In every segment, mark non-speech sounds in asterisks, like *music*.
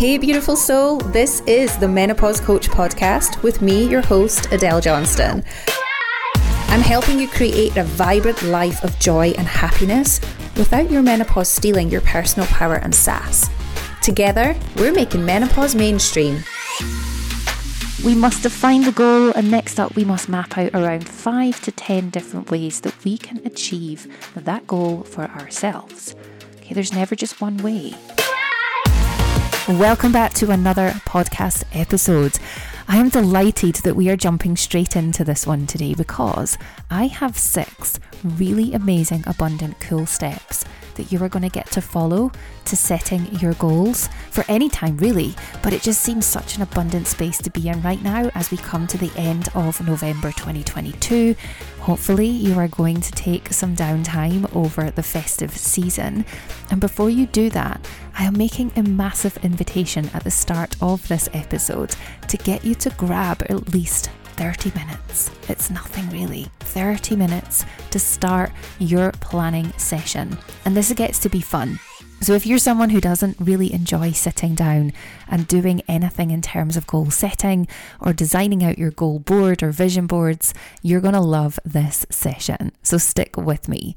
Hey, beautiful soul. This is the Menopause Coach podcast with me, your host, Adele Johnston. I'm helping you create a vibrant life of joy and happiness without your menopause stealing your personal power and sass. Together, we're making menopause mainstream. We must define the goal, and next up, we must map out around five to ten different ways that we can achieve that goal for ourselves. Okay, there's never just one way. Welcome back to another podcast episode. I am delighted that we are jumping straight into this one today because I have six really amazing, abundant, cool steps that you are going to get to follow to setting your goals for any time, really. But it just seems such an abundant space to be in right now as we come to the end of November 2022. Hopefully, you are going to take some downtime over the festive season. And before you do that, I am making a massive invitation at the start of this episode to get you to grab at least 30 minutes. It's nothing really. 30 minutes to start your planning session. And this gets to be fun. So, if you're someone who doesn't really enjoy sitting down and doing anything in terms of goal setting or designing out your goal board or vision boards, you're going to love this session. So, stick with me.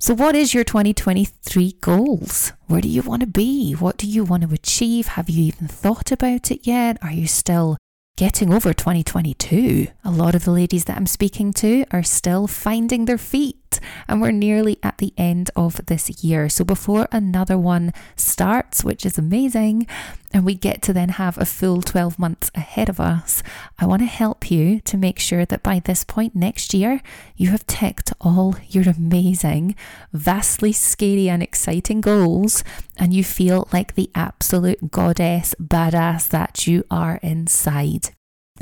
So, what is your 2023 goals? Where do you want to be? What do you want to achieve? Have you even thought about it yet? Are you still getting over 2022. A lot of the ladies that I'm speaking to are still finding their feet, and we're nearly at the end of this year. So, before another one starts, which is amazing, and we get to then have a full 12 months ahead of us, I want to help you to make sure that by this point next year, you have ticked all your amazing, vastly scary and exciting goals, and you feel like the absolute goddess badass that you are inside.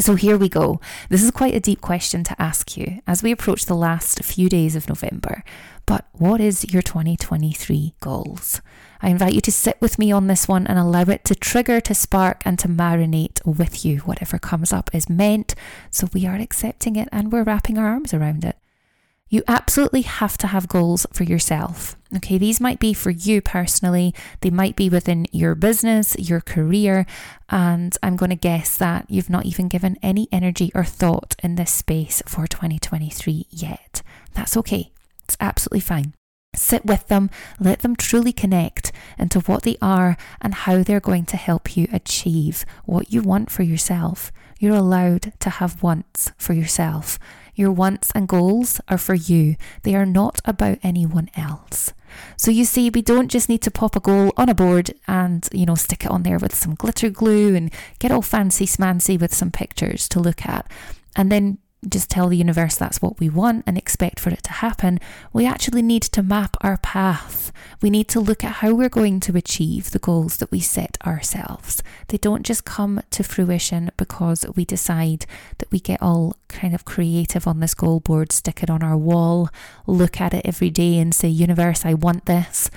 So here we go. This is quite a deep question to ask you as we approach the last few days of November. But what is your 2023 goals? I invite you to sit with me on this one and allow it to trigger, to spark, and to marinate with you. Whatever comes up is meant, so we are accepting it and we're wrapping our arms around it. You absolutely have to have goals for yourself. Okay, these might be for you personally, they might be within your business, your career, and I'm going to guess that you've not even given any energy or thought in this space for 2023 yet. That's okay, it's absolutely fine. Sit with them, let them truly connect into what they are and how they're going to help you achieve what you want for yourself. You're allowed to have wants for yourself. Your wants and goals are for you, they are not about anyone else. So you see, we don't just need to pop a goal on a board and, you know, stick it on there with some glitter glue and get all fancy smancy with some pictures to look at. And then just tell the universe that's what we want and expect for it to happen, we actually need to map our path. We need to look at how we're going to achieve the goals that we set ourselves. They don't just come to fruition because we decide that we get all kind of creative on this goal board, stick it on our wall, look at it every day and say, Universe, I want this.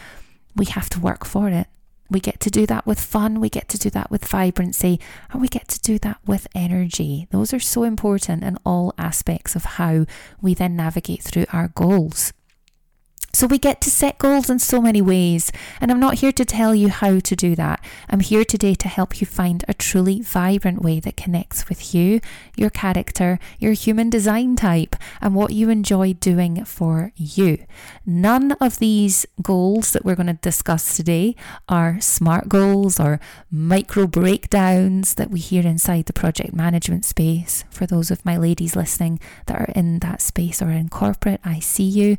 We have to work for it. We get to do that with fun, we get to do that with vibrancy, and we get to do that with energy. Those are so important in all aspects of how we then navigate through our goals. So we get to set goals in so many ways, and I'm not here to tell you how to do that. I'm here today to help you find a truly vibrant way that connects with you, your character, your human design type, and what you enjoy doing for you. None of these goals that we're going to discuss today are smart goals or micro breakdowns that we hear inside the project management space. For those of my ladies listening that are in that space or in corporate, I see you.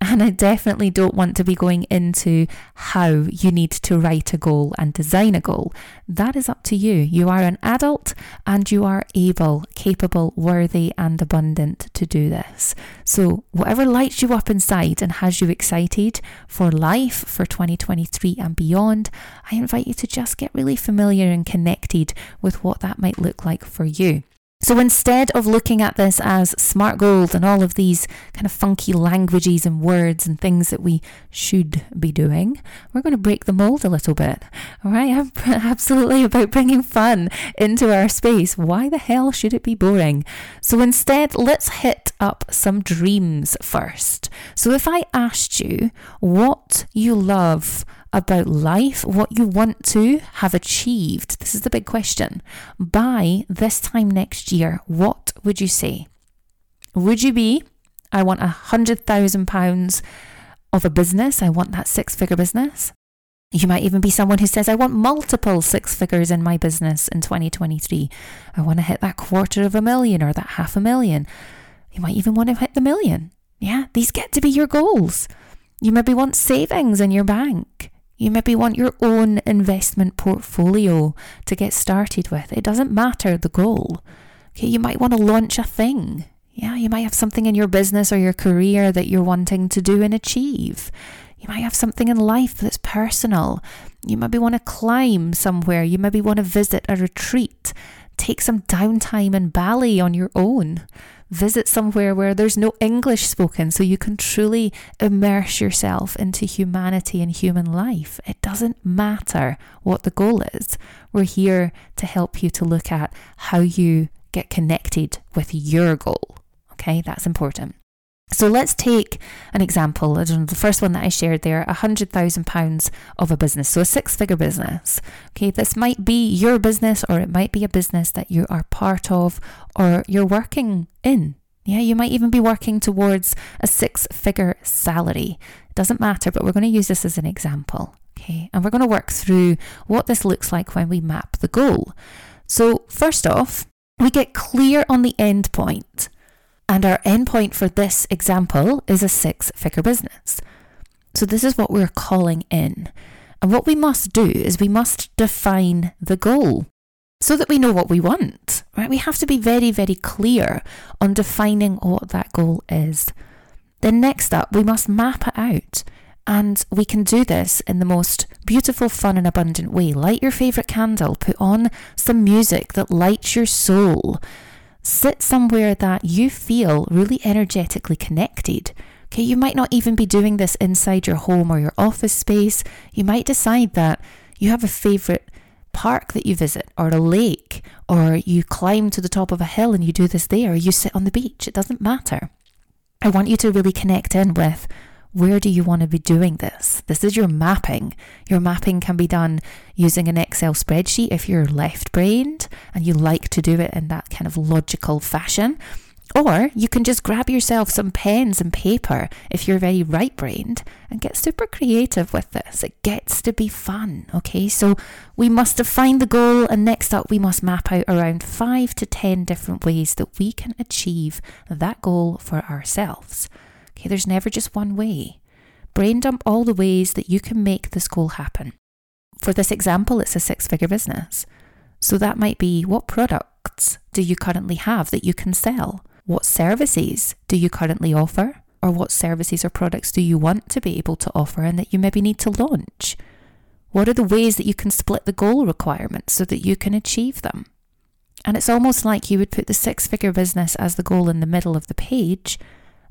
And I definitely don't want to be going into how you need to write a goal and design a goal. That is up to you. You are an adult and you are able, capable, worthy, and abundant to do this. So, whatever lights you up inside and has you excited for life for 2023 and beyond, I invite you to just get really familiar and connected with what that might look like for you. So instead of looking at this as smart goals and all of these kind of funky languages and words and things that we should be doing, we're going to break the mold a little bit. All right, I'm *laughs* absolutely about bringing fun into our space. Why the hell should it be boring? So instead, let's hit up some dreams first. So if I asked you what you love about life, what you want to have achieved, this is the big question, by this time next year, what would you say? Would you be, I want a hundred thousand pounds of a business, I want that six figure business? You might even be someone who says, I want multiple six figures in my business in 2023. I want to hit that quarter of a million or that half a million. You might even want to hit the million. Yeah, these get to be your goals. You maybe want savings in your bank. You maybe want your own investment portfolio to get started with. It doesn't matter the goal. Okay, you might want to launch a thing. Yeah, you might have something in your business or your career that you're wanting to do and achieve. You might have something in life that's personal. You maybe want to climb somewhere. You maybe want to visit a retreat. Take some downtime in Bali on your own. Visit somewhere where there's no English spoken so you can truly immerse yourself into humanity and human life. It doesn't matter what the goal is. We're here to help you to look at how you get connected with your goal. Okay, that's important. So let's take an example. The first one that I shared there, a hundred thousand pounds of a business. So a six figure business. Okay. This might be your business or it might be a business that you are part of or you're working in. Yeah. You might even be working towards a six figure salary. Doesn't matter, but we're going to use this as an example. Okay. And we're going to work through what this looks like when we map the goal. So first off, we get clear on the end point. And our endpoint for this example is a six figure business. So this is what we're calling in. And what we must do is we must define the goal so that we know what we want, right? We have to be very, very clear on defining what that goal is. Then, next up, we must map it out. And we can do this in the most beautiful, fun, and abundant way. Light your favourite candle, put on some music that lights your soul, Sit somewhere that you feel really energetically connected. Okay, you might not even be doing this inside your home or your office space. You might decide that you have a favorite park that you visit or a lake or you climb to the top of a hill and you do this there or you sit on the beach. It doesn't matter. I want you to really connect in with where do you want to be doing this? This is your mapping. Your mapping can be done using an Excel spreadsheet if you're left brained and you like to do it in that kind of logical fashion. Or you can just grab yourself some pens and paper if you're very right brained and get super creative with this. It gets to be fun, okay? So we must define the goal, and next up, we must map out around five to 10 different ways that we can achieve that goal for ourselves. Okay, there's never just one way. Brain dump all the ways that you can make this goal happen. For this example, it's a six figure business. So that might be what products do you currently have that you can sell? What services do you currently offer? Or what services or products do you want to be able to offer and that you maybe need to launch? What are the ways that you can split the goal requirements so that you can achieve them? And it's almost like you would put the six figure business as the goal in the middle of the page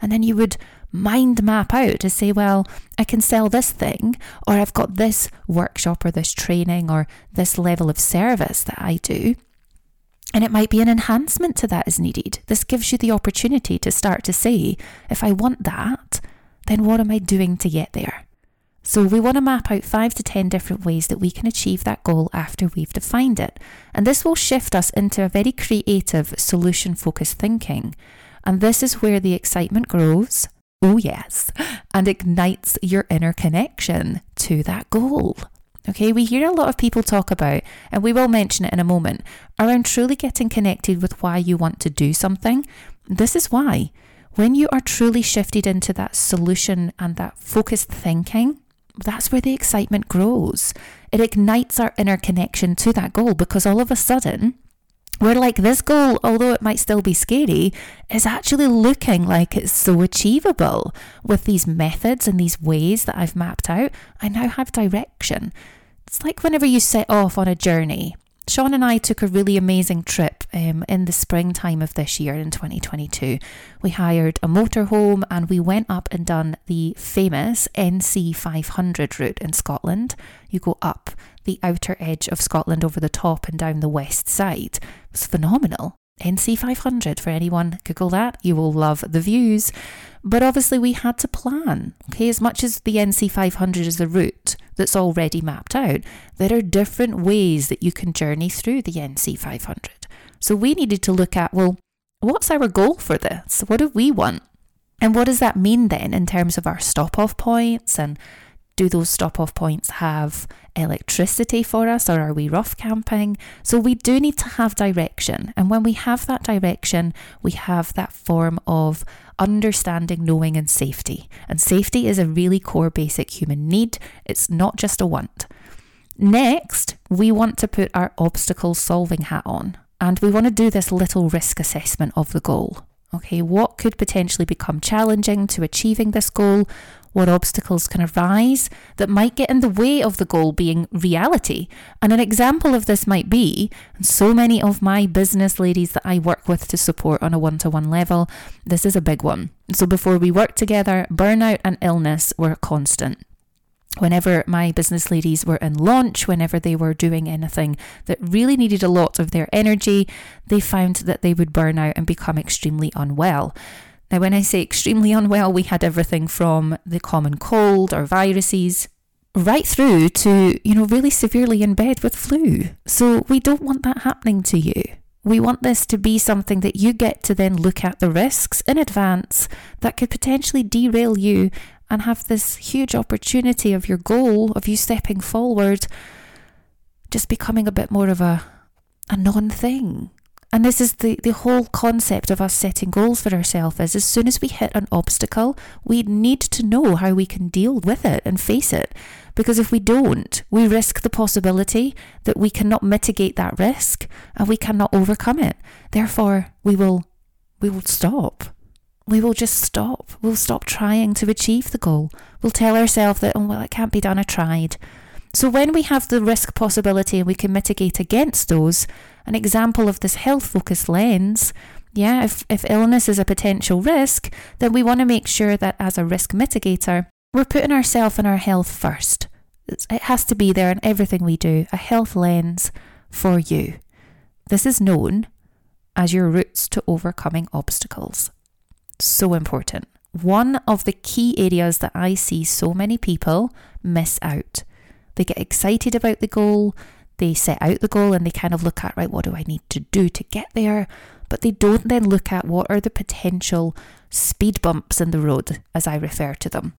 and then you would mind map out to say, well, I can sell this thing, or I've got this workshop or this training or this level of service that I do. And it might be an enhancement to that is needed. This gives you the opportunity to start to say, if I want that, then what am I doing to get there? So we want to map out five to 10 different ways that we can achieve that goal after we've defined it. And this will shift us into a very creative, solution focused thinking and this is where the excitement grows. Oh, yes, and ignites your inner connection to that goal. Okay, we hear a lot of people talk about, and we will mention it in a moment, around truly getting connected with why you want to do something. This is why. When you are truly shifted into that solution and that focused thinking, that's where the excitement grows. It ignites our inner connection to that goal because all of a sudden, where like this goal, although it might still be scary, is actually looking like it's so achievable with these methods and these ways that I've mapped out. I now have direction. It's like whenever you set off on a journey Sean and I took a really amazing trip um, in the springtime of this year in 2022. We hired a motorhome and we went up and done the famous NC 500 route in Scotland. You go up the outer edge of Scotland over the top and down the west side. It was phenomenal. NC500 for anyone, Google that, you will love the views. But obviously, we had to plan. Okay, as much as the NC500 is a route that's already mapped out, there are different ways that you can journey through the NC500. So we needed to look at well, what's our goal for this? What do we want? And what does that mean then in terms of our stop off points and do those stop off points have electricity for us or are we rough camping? So we do need to have direction. And when we have that direction, we have that form of understanding, knowing, and safety. And safety is a really core basic human need, it's not just a want. Next, we want to put our obstacle solving hat on. And we want to do this little risk assessment of the goal. Okay, what could potentially become challenging to achieving this goal? What obstacles can arise that might get in the way of the goal being reality? And an example of this might be, and so many of my business ladies that I work with to support on a one to one level, this is a big one. So before we worked together, burnout and illness were constant whenever my business ladies were in launch, whenever they were doing anything that really needed a lot of their energy, they found that they would burn out and become extremely unwell. Now, when I say extremely unwell, we had everything from the common cold or viruses right through to, you know, really severely in bed with flu. So we don't want that happening to you. We want this to be something that you get to then look at the risks in advance that could potentially derail you and have this huge opportunity of your goal, of you stepping forward, just becoming a bit more of a, a non thing. And this is the, the whole concept of us setting goals for ourselves is as soon as we hit an obstacle, we need to know how we can deal with it and face it. Because if we don't, we risk the possibility that we cannot mitigate that risk and we cannot overcome it. Therefore, we will we will stop we will just stop. We'll stop trying to achieve the goal. We'll tell ourselves that, oh, well, it can't be done, I tried. So, when we have the risk possibility and we can mitigate against those, an example of this health focused lens, yeah, if, if illness is a potential risk, then we want to make sure that as a risk mitigator, we're putting ourselves and our health first. It has to be there in everything we do, a health lens for you. This is known as your routes to overcoming obstacles so important. One of the key areas that I see so many people miss out. They get excited about the goal, they set out the goal and they kind of look at, right, what do I need to do to get there? But they don't then look at what are the potential speed bumps in the road, as I refer to them.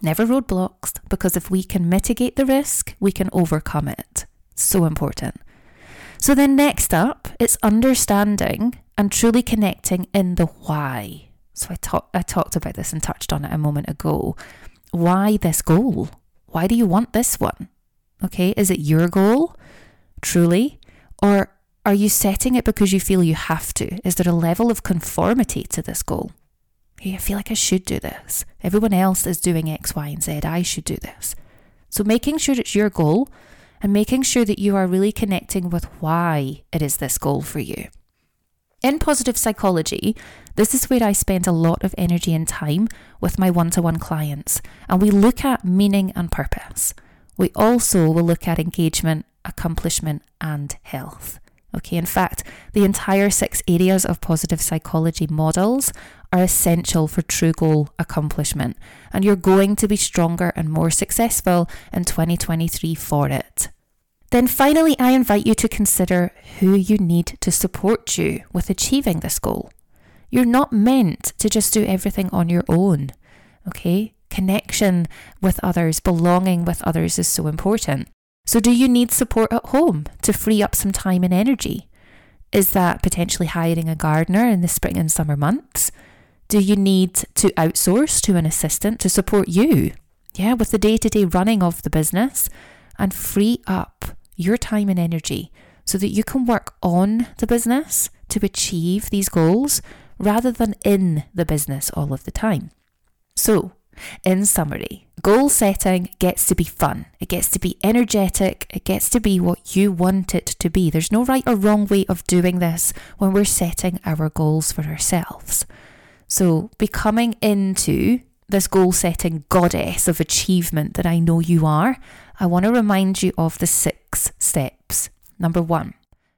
Never roadblocks, because if we can mitigate the risk, we can overcome it. So important. So then, next up, it's understanding and truly connecting in the why. So I, talk, I talked about this and touched on it a moment ago. Why this goal? Why do you want this one? Okay, is it your goal, truly? Or are you setting it because you feel you have to? Is there a level of conformity to this goal? Hey, I feel like I should do this. Everyone else is doing X, Y, and Z. I should do this. So making sure it's your goal and making sure that you are really connecting with why it is this goal for you. In positive psychology, this is where I spend a lot of energy and time with my one to one clients, and we look at meaning and purpose. We also will look at engagement, accomplishment, and health. Okay, in fact, the entire six areas of positive psychology models are essential for true goal accomplishment, and you're going to be stronger and more successful in 2023 for it. Then finally, I invite you to consider who you need to support you with achieving this goal. You're not meant to just do everything on your own, okay? Connection with others, belonging with others is so important. So, do you need support at home to free up some time and energy? Is that potentially hiring a gardener in the spring and summer months? Do you need to outsource to an assistant to support you? Yeah, with the day to day running of the business and free up your time and energy so that you can work on the business to achieve these goals rather than in the business all of the time. So, in summary, goal setting gets to be fun. It gets to be energetic. It gets to be what you want it to be. There's no right or wrong way of doing this when we're setting our goals for ourselves. So, becoming into this goal setting goddess of achievement that I know you are, I want to remind you of the six steps. Number one,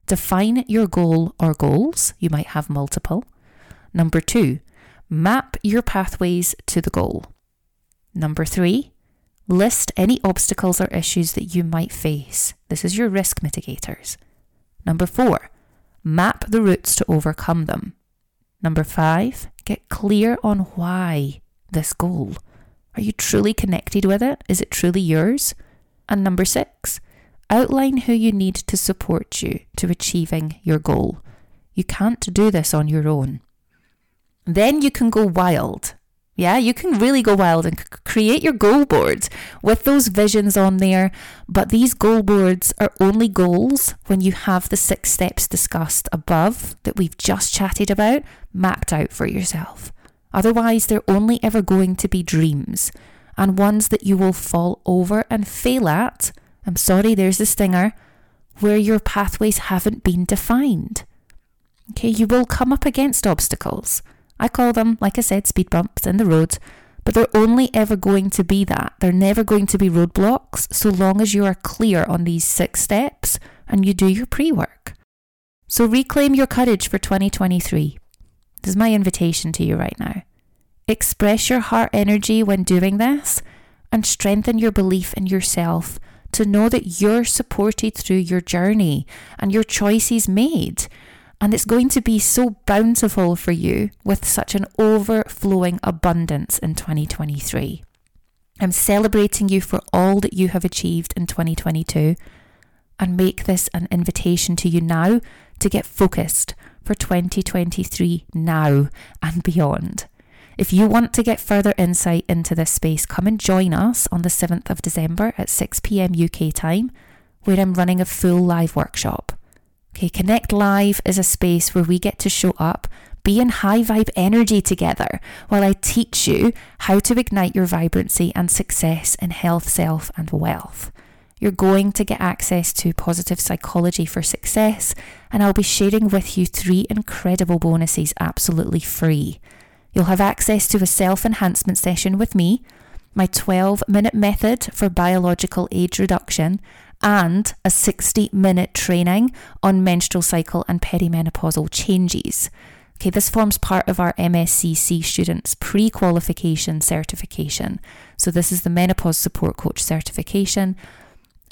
define your goal or goals. You might have multiple. Number two, map your pathways to the goal. Number three, list any obstacles or issues that you might face. This is your risk mitigators. Number four, map the routes to overcome them. Number five, get clear on why this goal. Are you truly connected with it? Is it truly yours? And number six, outline who you need to support you to achieving your goal. You can't do this on your own. Then you can go wild. Yeah, you can really go wild and create your goal boards with those visions on there. But these goal boards are only goals when you have the six steps discussed above that we've just chatted about mapped out for yourself. Otherwise, they're only ever going to be dreams and ones that you will fall over and fail at. I'm sorry, there's the stinger, where your pathways haven't been defined. Okay, you will come up against obstacles. I call them, like I said, speed bumps in the road, but they're only ever going to be that. They're never going to be roadblocks so long as you are clear on these six steps and you do your pre work. So reclaim your courage for 2023. This is my invitation to you right now. Express your heart energy when doing this and strengthen your belief in yourself to know that you're supported through your journey and your choices made. And it's going to be so bountiful for you with such an overflowing abundance in 2023. I'm celebrating you for all that you have achieved in 2022 and make this an invitation to you now to get focused for 2023 now and beyond. If you want to get further insight into this space, come and join us on the 7th of December at 6 pm UK time, where I'm running a full live workshop. Okay, Connect Live is a space where we get to show up, be in high vibe energy together while I teach you how to ignite your vibrancy and success in health, self, and wealth. You're going to get access to positive psychology for success, and I'll be sharing with you three incredible bonuses absolutely free. You'll have access to a self enhancement session with me, my 12 minute method for biological age reduction, and a 60 minute training on menstrual cycle and perimenopausal changes. Okay, this forms part of our MSCC students pre qualification certification. So, this is the Menopause Support Coach certification.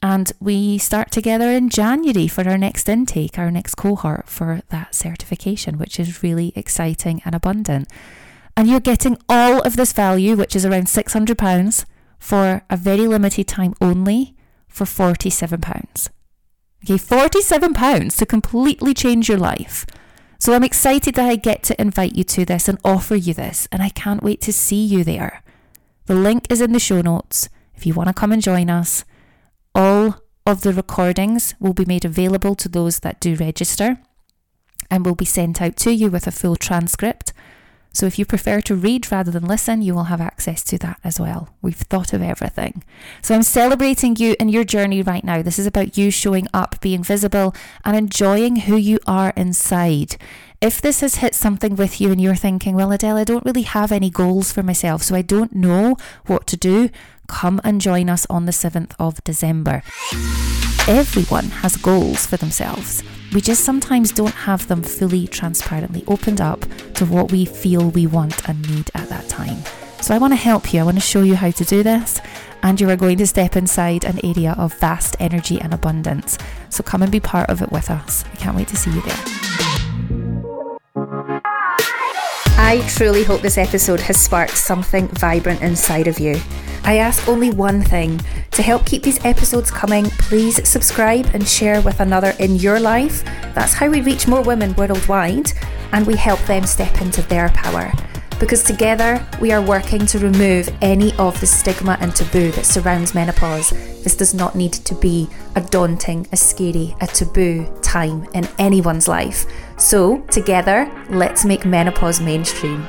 And we start together in January for our next intake, our next cohort for that certification, which is really exciting and abundant. And you're getting all of this value, which is around £600, for a very limited time only for £47. Okay, £47 to completely change your life. So I'm excited that I get to invite you to this and offer you this, and I can't wait to see you there. The link is in the show notes if you want to come and join us. All of the recordings will be made available to those that do register and will be sent out to you with a full transcript. So if you prefer to read rather than listen, you will have access to that as well. We've thought of everything. So I'm celebrating you and your journey right now. This is about you showing up, being visible, and enjoying who you are inside. If this has hit something with you and you're thinking, well, Adele, I don't really have any goals for myself, so I don't know what to do, come and join us on the 7th of December. Everyone has goals for themselves. We just sometimes don't have them fully transparently opened up to what we feel we want and need at that time. So I want to help you. I want to show you how to do this. And you are going to step inside an area of vast energy and abundance. So come and be part of it with us. I can't wait to see you there. I truly hope this episode has sparked something vibrant inside of you. I ask only one thing to help keep these episodes coming, please subscribe and share with another in your life. That's how we reach more women worldwide and we help them step into their power. Because together we are working to remove any of the stigma and taboo that surrounds menopause. This does not need to be a daunting, a scary, a taboo time in anyone's life. So, together, let's make menopause mainstream.